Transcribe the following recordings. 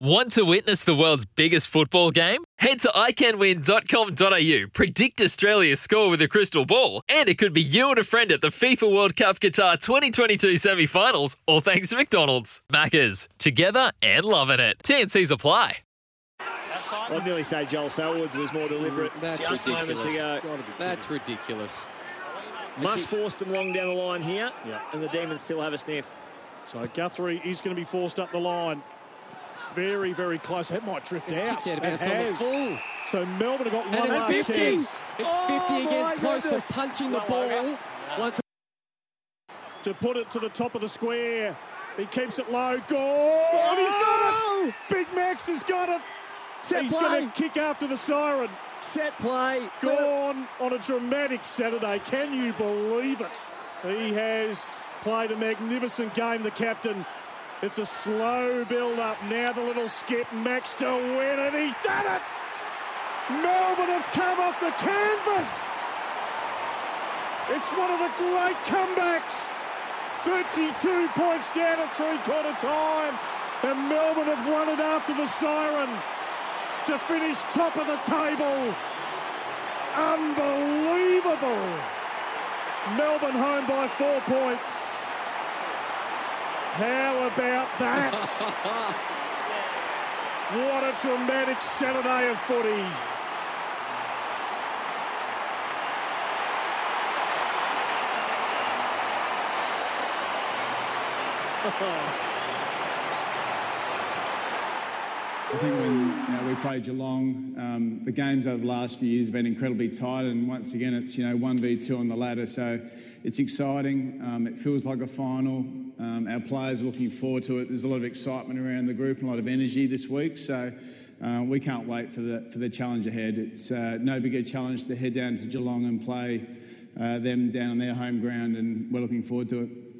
Want to witness the world's biggest football game? Head to iCanWin.com.au, predict Australia's score with a crystal ball, and it could be you and a friend at the FIFA World Cup Qatar 2022 semi finals, all thanks to McDonald's. Maccas, together and loving it. TNC's apply. I'd nearly say Joel Selwood's was more deliberate mm, That's just moments ridiculous. ago. That's ridiculous. Must force them long down the line here, Yeah. and the Demons still have a sniff. So Guthrie is going to be forced up the line. Very, very close. That might drift It's out. kicked out of bounds on the full. So Melbourne have got one And it's last 50. chance It's 50 against close for punching the ball. Once to put it to the top of the square. He keeps it low. Goal! And he's got it! Big Max has got it. Set he's play. going to kick after the siren. Set play. Gone on a dramatic Saturday. Can you believe it? He has played a magnificent game, the captain. It's a slow build up. Now the little skip, Max to win it. He's done it! Melbourne have come off the canvas. It's one of the great comebacks. 32 points down at three quarter time. And Melbourne have won it after the siren to finish top of the table. Unbelievable. Melbourne home by four points. How about that? what a dramatic Saturday of footy. I think when you know, we played Geelong, um, the games over the last few years have been incredibly tight, and once again, it's you know one v two on the ladder. So it's exciting. Um, it feels like a final. Um, our players are looking forward to it. There's a lot of excitement around the group and a lot of energy this week. So. Uh, we can't wait for the for the challenge ahead. It's uh, no bigger challenge to head down to Geelong and play uh, them down on their home ground, and we're looking forward to it.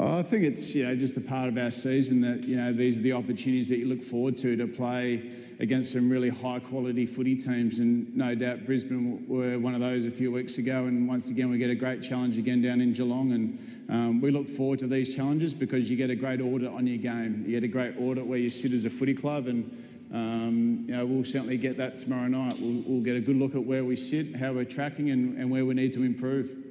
I think it's you know just a part of our season that you know these are the opportunities that you look forward to to play against some really high quality footy teams, and no doubt Brisbane were one of those a few weeks ago. And once again, we get a great challenge again down in Geelong, and um, we look forward to these challenges because you get a great audit on your game. You get a great audit where you sit as a footy club, and um, you know we'll certainly get that tomorrow night. We'll, we'll get a good look at where we sit, how we're tracking, and, and where we need to improve.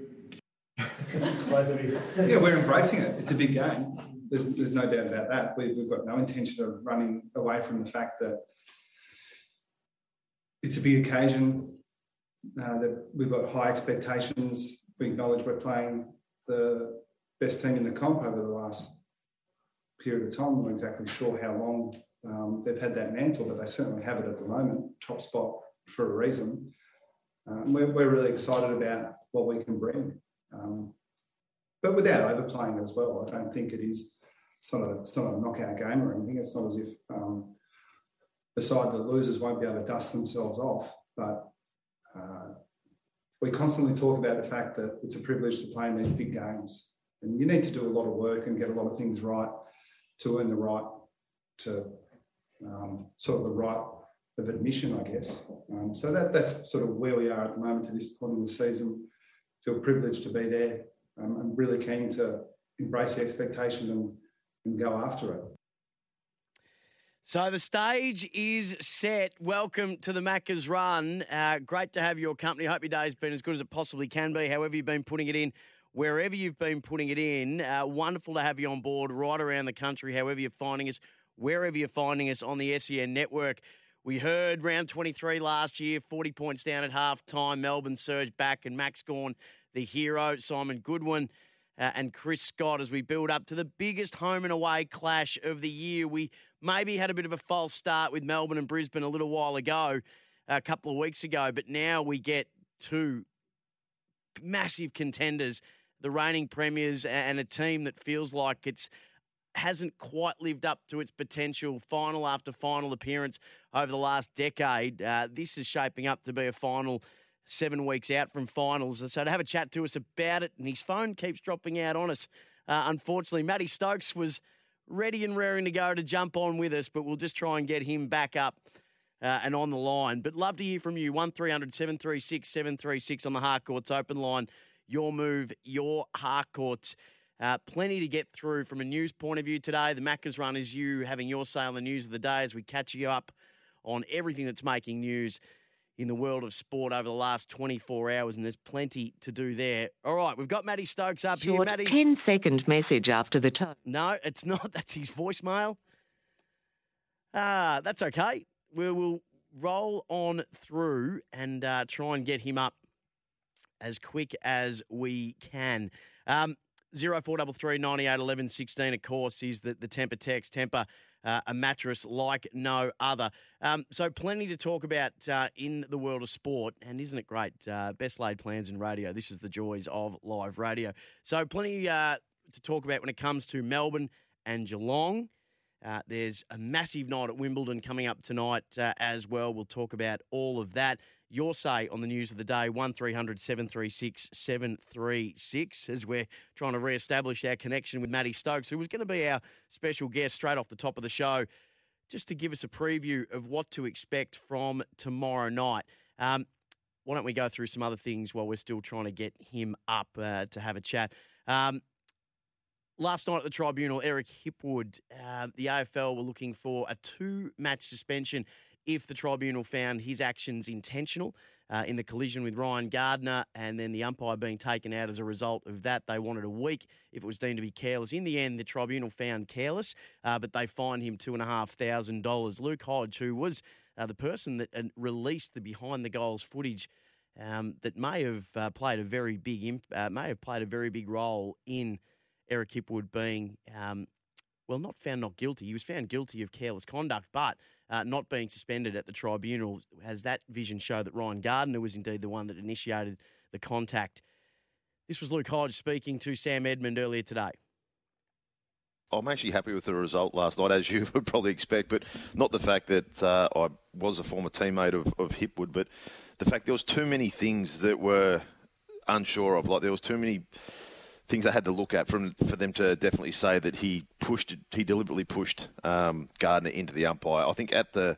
Yeah, we're embracing it. It's a big game. There's, there's no doubt about that. We've, we've got no intention of running away from the fact that it's a big occasion. Uh, that we've got high expectations. We acknowledge we're playing the best team in the comp over the last period of time. I'm not exactly sure how long um, they've had that mantle, but they certainly have it at the moment. Top spot for a reason. Um, we're, we're really excited about what we can bring. Um, but without overplaying as well. I don't think it is. sort of not a knockout game or anything. It's not as if um, the side that loses won't be able to dust themselves off. But uh, we constantly talk about the fact that it's a privilege to play in these big games, and you need to do a lot of work and get a lot of things right to earn the right to um, sort of the right of admission, I guess. Um, so that that's sort of where we are at the moment to this point in the season. Feel privileged to be there. Um, I'm really keen to embrace the expectation and, and go after it. So the stage is set. Welcome to the Macca's Run. Uh, great to have your company. Hope your day's been as good as it possibly can be. However, you've been putting it in, wherever you've been putting it in. Uh, wonderful to have you on board right around the country, however you're finding us, wherever you're finding us on the SEN network. We heard round 23 last year, 40 points down at half time. Melbourne surged back, and Max Gawn, the hero, Simon Goodwin. Uh, and Chris Scott as we build up to the biggest home and away clash of the year. We maybe had a bit of a false start with Melbourne and Brisbane a little while ago, a couple of weeks ago, but now we get two massive contenders, the reigning premiers, and a team that feels like it's hasn't quite lived up to its potential final after final appearance over the last decade. Uh, this is shaping up to be a final seven weeks out from finals. So to have a chat to us about it, and his phone keeps dropping out on us. Uh, unfortunately, Matty Stokes was ready and raring to go to jump on with us, but we'll just try and get him back up uh, and on the line. But love to hear from you. 1300 736 736 on the Harcourts open line. Your move, your Harcourts. Uh, plenty to get through from a news point of view today. The Macca's run is you having your say on the news of the day as we catch you up on everything that's making news in the world of sport over the last 24 hours, and there's plenty to do there. All right, we've got Matty Stokes up Short here. Matty, 10 second message after the tone. no, it's not. That's his voicemail. Ah, that's okay. We will roll on through and uh, try and get him up as quick as we can. Um, Zero four double three ninety eight eleven sixteen. Of course, is the the Tempur text Tempur. Uh, a mattress like no other. Um, so, plenty to talk about uh, in the world of sport, and isn't it great? Uh, best laid plans in radio. This is the joys of live radio. So, plenty uh, to talk about when it comes to Melbourne and Geelong. Uh, there's a massive night at Wimbledon coming up tonight uh, as well. We'll talk about all of that. Your say on the news of the day, 1300 736 736, as we're trying to re establish our connection with Matty Stokes, who was going to be our special guest straight off the top of the show, just to give us a preview of what to expect from tomorrow night. Um, why don't we go through some other things while we're still trying to get him up uh, to have a chat? Um, last night at the tribunal, Eric Hipwood, uh, the AFL were looking for a two match suspension if the tribunal found his actions intentional uh, in the collision with Ryan Gardner and then the umpire being taken out as a result of that. They wanted a week if it was deemed to be careless. In the end, the tribunal found careless, uh, but they fined him $2,500. Luke Hodge, who was uh, the person that uh, released the behind the goals footage. Um, that may have uh, played a very big imp- uh, may have played a very big role in Eric Hipwood being um, well not found not guilty. He was found guilty of careless conduct, but uh, not being suspended at the tribunal. Has that vision show that Ryan Gardner was indeed the one that initiated the contact? This was Luke Hodge speaking to Sam Edmund earlier today. I'm actually happy with the result last night, as you would probably expect, but not the fact that uh, I was a former teammate of, of Hipwood, but the fact there was too many things that were unsure of. Like there was too many things they had to look at from for them to definitely say that he pushed, he deliberately pushed um, Gardner into the umpire. I think at the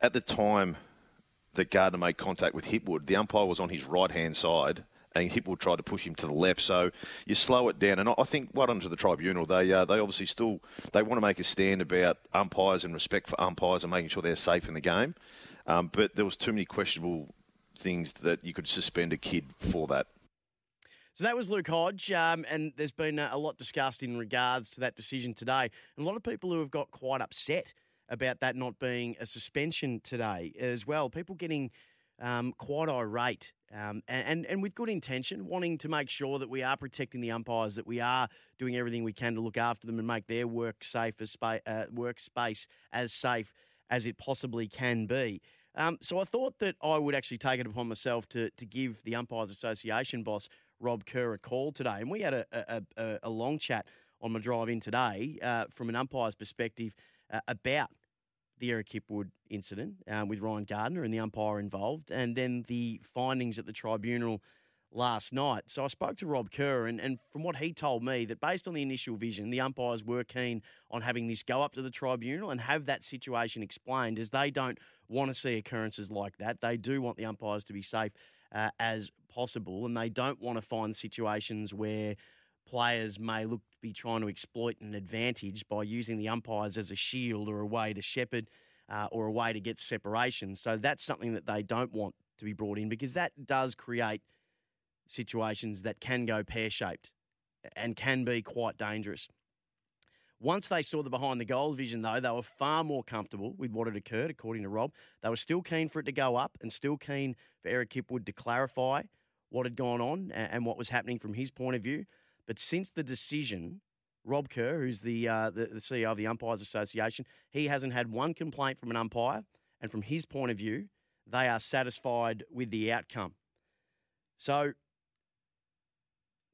at the time that Gardner made contact with Hipwood, the umpire was on his right hand side. And Hipwood tried to push him to the left, so you slow it down. And I think, well done to the tribunal. They uh, they obviously still they want to make a stand about umpires and respect for umpires and making sure they're safe in the game. Um, but there was too many questionable things that you could suspend a kid for that. So that was Luke Hodge, um, and there's been a lot discussed in regards to that decision today. And a lot of people who have got quite upset about that not being a suspension today as well. People getting um, quite irate um, and, and, and with good intention, wanting to make sure that we are protecting the umpires, that we are doing everything we can to look after them and make their work safe as spa- uh, workspace as safe as it possibly can be. Um, so I thought that I would actually take it upon myself to to give the Umpires Association boss Rob Kerr a call today, and we had a a, a, a long chat on my drive in today uh, from an umpire's perspective uh, about the Eric Hipwood incident um, with Ryan Gardner and the umpire involved, and then the findings at the tribunal last night. So I spoke to Rob Kerr, and, and from what he told me, that based on the initial vision, the umpires were keen on having this go up to the tribunal and have that situation explained, as they don't want to see occurrences like that. They do want the umpires to be safe uh, as possible, and they don't want to find situations where players may look to be trying to exploit an advantage by using the umpires as a shield or a way to shepherd uh, or a way to get separation. So that's something that they don't want to be brought in because that does create situations that can go pear shaped and can be quite dangerous. Once they saw the behind the goals vision, though, they were far more comfortable with what had occurred, according to Rob. They were still keen for it to go up and still keen for Eric Hipwood to clarify what had gone on and what was happening from his point of view. But since the decision, Rob Kerr, who's the, uh, the, the CEO of the Umpires Association, he hasn't had one complaint from an umpire. And from his point of view, they are satisfied with the outcome. So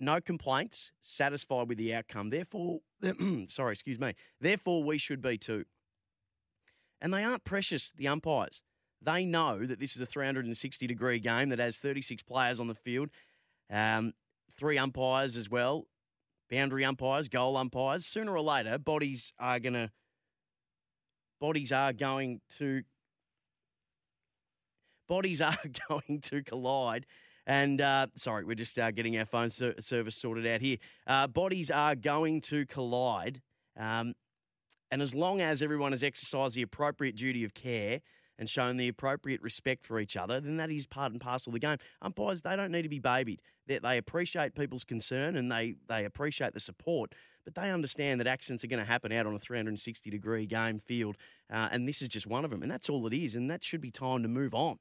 no complaints, satisfied with the outcome. Therefore, sorry, excuse me. Therefore, we should be too. And they aren't precious, the umpires. They know that this is a 360 degree game that has 36 players on the field, um, three umpires as well, boundary umpires, goal umpires. Sooner or later, bodies are going to bodies are going to bodies are going to collide. And uh, sorry, we're just uh, getting our phone ser- service sorted out here. Uh, bodies are going to collide. Um, and as long as everyone has exercised the appropriate duty of care and shown the appropriate respect for each other, then that is part and parcel of the game. Umpires, they don't need to be babied. They, they appreciate people's concern and they, they appreciate the support, but they understand that accidents are going to happen out on a 360 degree game field. Uh, and this is just one of them. And that's all it is. And that should be time to move on.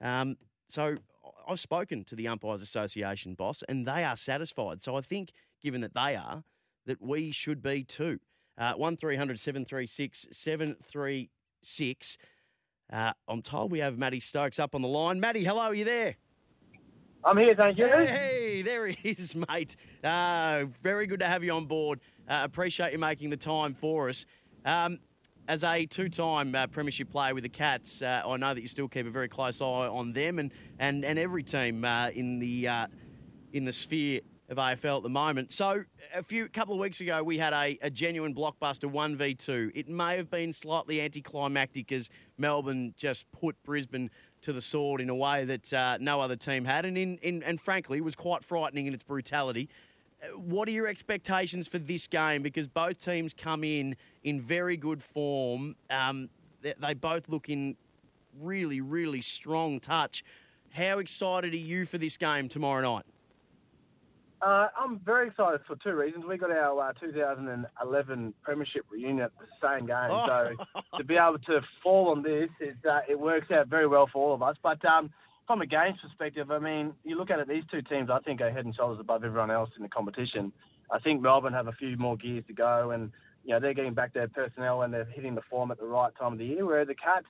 Um, so I've spoken to the Umpires Association boss, and they are satisfied. So I think, given that they are, that we should be too. Uh, 1300 736 736. Uh, I'm told we have Matty Stokes up on the line. Matty, hello, are you there? I'm here, thank you. Hey, there he is, mate. Uh, very good to have you on board. Uh, appreciate you making the time for us. Um, as a two-time uh, premiership player with the Cats, uh, I know that you still keep a very close eye on them and and, and every team uh, in the uh, in the sphere of AFL at the moment. So a few couple of weeks ago, we had a, a genuine blockbuster one v two. It may have been slightly anticlimactic as Melbourne just put Brisbane to the sword in a way that uh, no other team had, and in, in and frankly it was quite frightening in its brutality. What are your expectations for this game? Because both teams come in in very good form. Um, they, they both look in really, really strong touch. How excited are you for this game tomorrow night? Uh, I'm very excited for two reasons. We got our uh, 2011 Premiership reunion at the same game, so to be able to fall on this, is, uh, it works out very well for all of us. But um, from a games perspective, I mean, you look at it, these two teams, I think, are head and shoulders above everyone else in the competition. I think Melbourne have a few more gears to go, and you know they're getting back their personnel and they're hitting the form at the right time of the year. Where the Cats,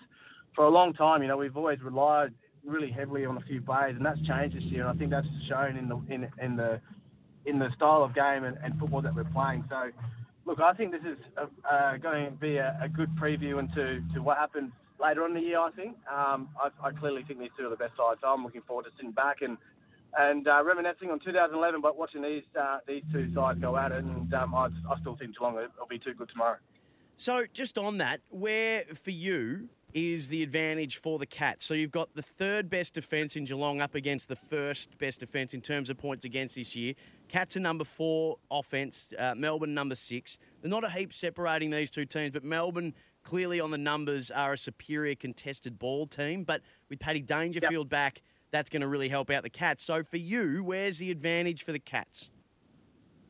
for a long time, you know, we've always relied really heavily on a few players, and that's changed this year. And I think that's shown in the in, in the in the style of game and, and football that we're playing. So, look, I think this is uh uh, going to be a, a good preview into to what happens later on in the year. I think um, I, I clearly think these two are the best sides. So I'm looking forward to sitting back and and uh, reminiscing on 2011, but watching these uh, these two sides go at it. And um, I, I still think Geelong will be too good tomorrow. So, just on that, where for you is the advantage for the Cats? So, you've got the third best defence in Geelong up against the first best defence in terms of points against this year. Cats are number four offence, uh, Melbourne number six. They're not a heap separating these two teams, but Melbourne clearly on the numbers are a superior contested ball team. But with Paddy Dangerfield back, that's going to really help out the Cats. So, for you, where's the advantage for the Cats?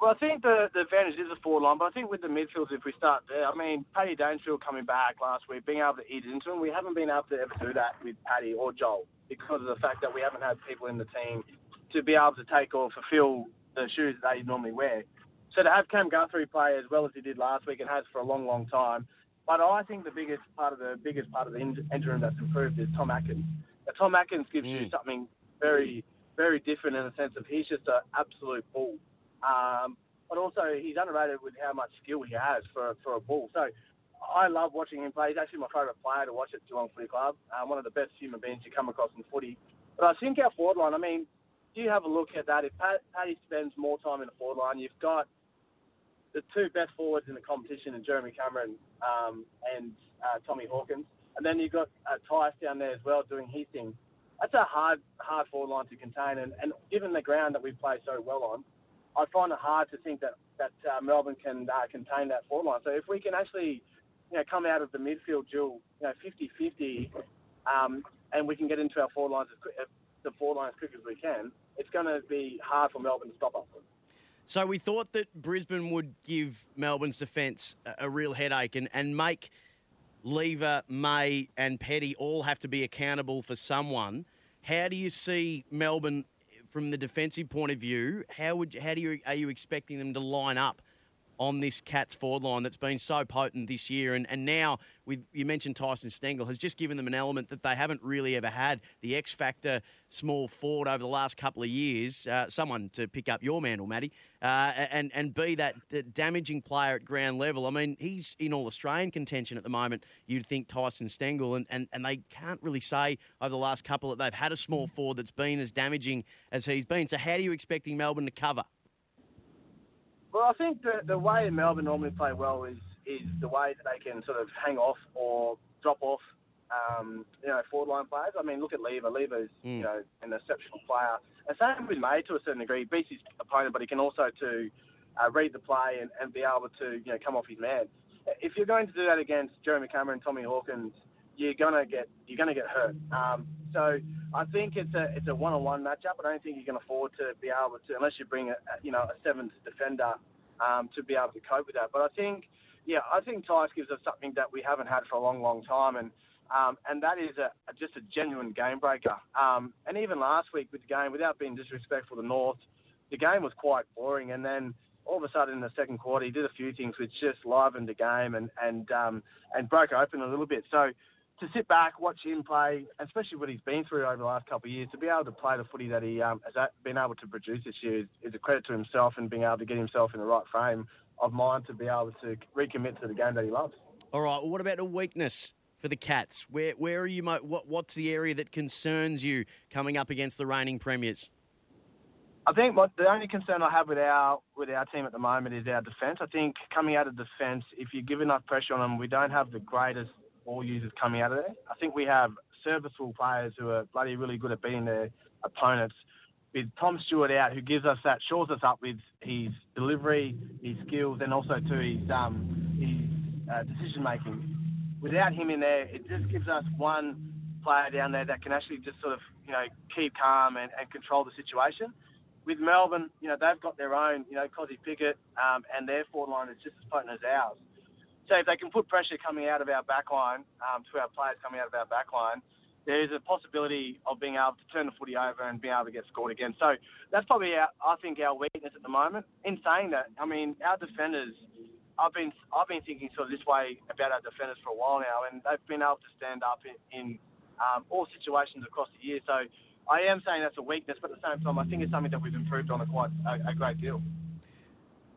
Well, I think the, the advantage is the forward line, but I think with the midfields, if we start there, I mean, Paddy Dangerfield coming back last week, being able to eat into him, we haven't been able to ever do that with Paddy or Joel because of the fact that we haven't had people in the team to be able to take or fulfil the shoes that they normally wear. So to have Cam Guthrie play as well as he did last week and has for a long, long time, but I think the biggest part of the biggest part of the in- engine that's improved is Tom Atkins. Now, Tom Atkins gives you something very, very different in the sense of he's just an absolute bull. Um, but also he's underrated with how much skill he has for for a bull. So I love watching him play. He's actually my favourite player to watch at Geelong Footy Club. Um, one of the best human beings you come across in footy. But I think our forward line. I mean, do you have a look at that? If Pat, Paddy spends more time in the forward line, you've got the two best forwards in the competition in Jeremy Cameron um, and uh, Tommy Hawkins, and then you've got uh, Tice down there as well doing his thing. That's a hard, hard forward line to contain, and, and given the ground that we play so well on, I find it hard to think that that uh, Melbourne can uh, contain that forward line. So if we can actually, you know, come out of the midfield duel, you know, 50-50, um, and we can get into our forward lines as uh, the forward line as quick as we can, it's going to be hard for Melbourne to stop us. So we thought that Brisbane would give Melbourne's defence a, real headache and, and make Lever, May, and Petty all have to be accountable for someone. How do you see Melbourne from the defensive point of view? How would how do you are you expecting them to line up on this Cats forward line that's been so potent this year. And, and now, with you mentioned Tyson Stengle, has just given them an element that they haven't really ever had the X factor small forward over the last couple of years. Uh, someone to pick up your mantle, Matty, uh, and, and be that damaging player at ground level. I mean, he's in all Australian contention at the moment, you'd think Tyson Stengle, and, and, and they can't really say over the last couple that they've had a small forward that's been as damaging as he's been. So, how are you expecting Melbourne to cover? Well, I think the the way Melbourne normally play well is is the way that they can sort of hang off or drop off, um, you know, forward line players. I mean, look at Lever. Lever's Mm. you know an exceptional player. And same with May to a certain degree. He beats his opponent, but he can also to uh, read the play and, and be able to you know come off his man. If you're going to do that against Jeremy Cameron, and Tommy Hawkins, you're gonna get you're gonna get hurt. Um, so I think it's a it's a one-on-one matchup. I don't think you can afford to be able to unless you bring a, a you know a seventh defender um, to be able to cope with that. But I think yeah, I think Tice gives us something that we haven't had for a long, long time, and um, and that is a, a just a genuine game breaker. Um, and even last week with the game, without being disrespectful to North, the game was quite boring, and then all of a sudden in the second quarter he did a few things which just livened the game and and um, and broke open a little bit. So to sit back, watch him play, especially what he's been through over the last couple of years, to be able to play the footy that he um, has been able to produce this year is, is a credit to himself and being able to get himself in the right frame of mind to be able to recommit to the game that he loves. All right. Well, what about a weakness for the Cats? Where where are you? mo- What what's the area that concerns you coming up against the reigning premiers? I think what the only concern I have with our with our team at the moment is our defence. I think coming out of defence, if you give enough pressure on them, we don't have the greatest ball users coming out of there. I think we have serviceable players who are bloody really good at beating their opponents. With Tom Stewart out, who gives us that, shores us up with his delivery, his skills, and also to his um, his uh, decision making. Without him in there, it just gives us one player down there that can actually just sort of you know keep calm and, and control the situation with Melbourne, you know, they've got their own, you know, Kozzie Pickett, um, and their forward line is just as potent as ours. So if they can put pressure coming out of our back line um, to our players coming out of our back line, there is a possibility of being able to turn the footy over and being able to get scored again. So that's probably, our, I think, our weakness at the moment. In saying that, I mean, our defenders, I've been I've been thinking sort of this way about our defenders for a while now, and they've been able to stand up in, in um, all situations across the year. So I am saying that's a weakness, but at the same time, I think it's something that we've improved on a quite a, a great deal.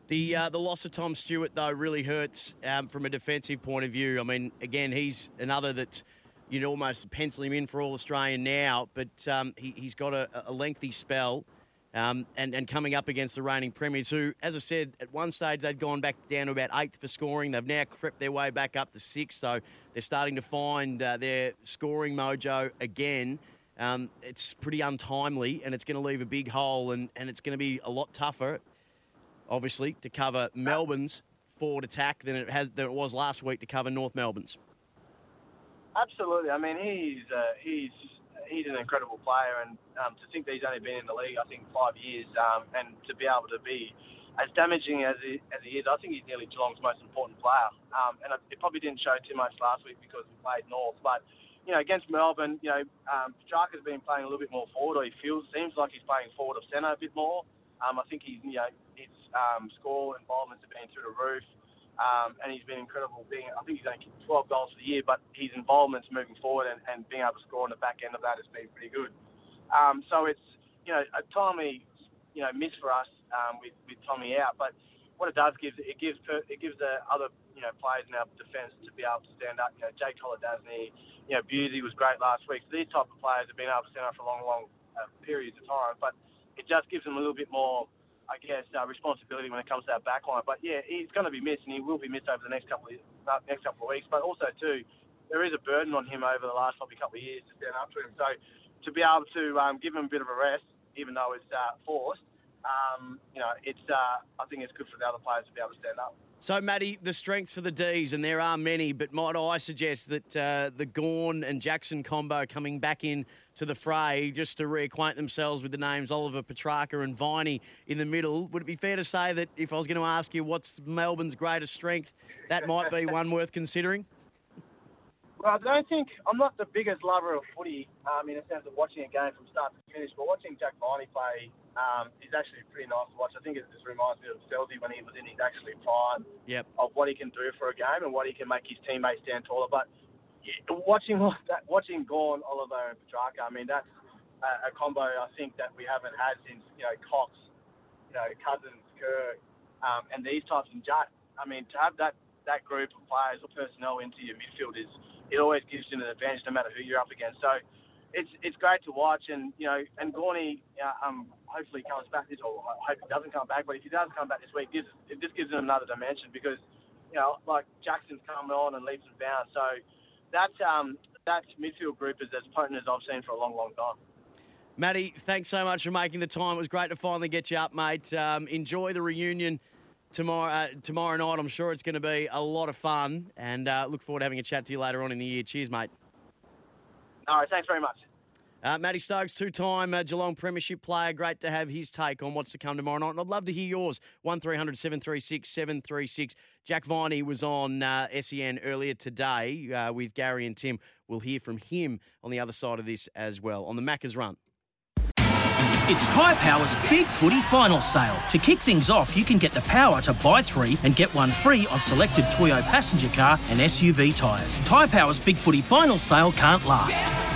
The uh, the loss of Tom Stewart though really hurts um, from a defensive point of view. I mean, again, he's another that you'd almost pencil him in for All Australian now, but um, he, he's got a, a lengthy spell. Um, and, and coming up against the reigning premiers, who, as I said, at one stage they'd gone back down to about eighth for scoring. They've now crept their way back up to sixth, so they're starting to find uh, their scoring mojo again. Um, it's pretty untimely, and it's going to leave a big hole, and, and it's going to be a lot tougher, obviously, to cover Melbourne's forward attack than it has than it was last week to cover North Melbourne's. Absolutely. I mean, he's uh, he's he's an incredible player, and um, to think that he's only been in the league, I think, five years, um, and to be able to be as damaging as he, as he is, I think he's nearly Geelong's most important player. Um, and it probably didn't show too much last week because we played North, but you know, against Melbourne, you know, um, Petracca's been playing a little bit more forward, or he feels seems like he's playing forward of centre a bit more. Um, I think he's, you know, his um, score involvements have been through the roof, um, and he's been incredible. Being, I think he's only 12 goals for the year, but his involvements moving forward and, and being able to score on the back end of that has been pretty good. Um, so it's, you know, a timely, you know, miss for us um, with with Tommy out, but what it does gives it gives it gives the other you know players in our defence to be able to stand up. You know, Jake Kolodjashnij, you know, Bewsy was great last week. So these type of players have been able to stand up for long, long uh, periods of time. But it just gives them a little bit more, I guess, uh, responsibility when it comes to that back line. But yeah, he's going to be missed, and he will be missed over the next couple of uh, next couple of weeks. But also too, there is a burden on him over the last probably couple of years to stand up to him. So to be able to um, give him a bit of a rest, even though it's uh, forced. Um, you know, it's. Uh, I think it's good for the other players to be able to stand up. So, Matty, the strengths for the D's, and there are many, but might I suggest that uh, the Gawn and Jackson combo coming back in to the fray just to reacquaint themselves with the names Oliver Petracca and Viney in the middle. Would it be fair to say that if I was going to ask you what's Melbourne's greatest strength, that might be one worth considering? Well, I don't think I'm not the biggest lover of footy um, in a sense of watching a game from start to finish, but watching Jack Viney play um, is actually pretty nice to watch. I think it just reminds me of Selzy when he was in his actually prime Yep. of what he can do for a game and what he can make his teammates stand taller. But yeah, watching that, watching Gawn, Oliver, and Petracca, I mean that's a, a combo I think that we haven't had since you know Cox, you know Cousins, Kerr, um, and these types and Jack. I mean to have that that group of players or personnel into your midfield is it always gives you an advantage no matter who you're up against. So it's it's great to watch, and you know, and Gorney uh, um hopefully comes back this, or I hope he doesn't come back, but if he does come back this week, this it just gives him another dimension because you know, like Jackson's coming on and leaps and bounds. So that um that midfield group is as potent as I've seen for a long, long time. Matty, thanks so much for making the time. It was great to finally get you up, mate. Um, enjoy the reunion tomorrow uh, tomorrow night. I'm sure it's going to be a lot of fun, and uh, look forward to having a chat to you later on in the year. Cheers, mate. All right, thanks very much. Uh, Matty Stokes, two-time uh, Geelong Premiership player. Great to have his take on what's to come tomorrow night. And I'd love to hear yours. 1300 736 736. Jack Viney was on uh, SEN earlier today uh, with Gary and Tim. We'll hear from him on the other side of this as well, on the Macca's Run. It's Tyre Power's Big Footy Final Sale. To kick things off, you can get the power to buy three and get one free on selected Toyo passenger car and SUV tyres. Tyre Power's Big Footy Final Sale can't last.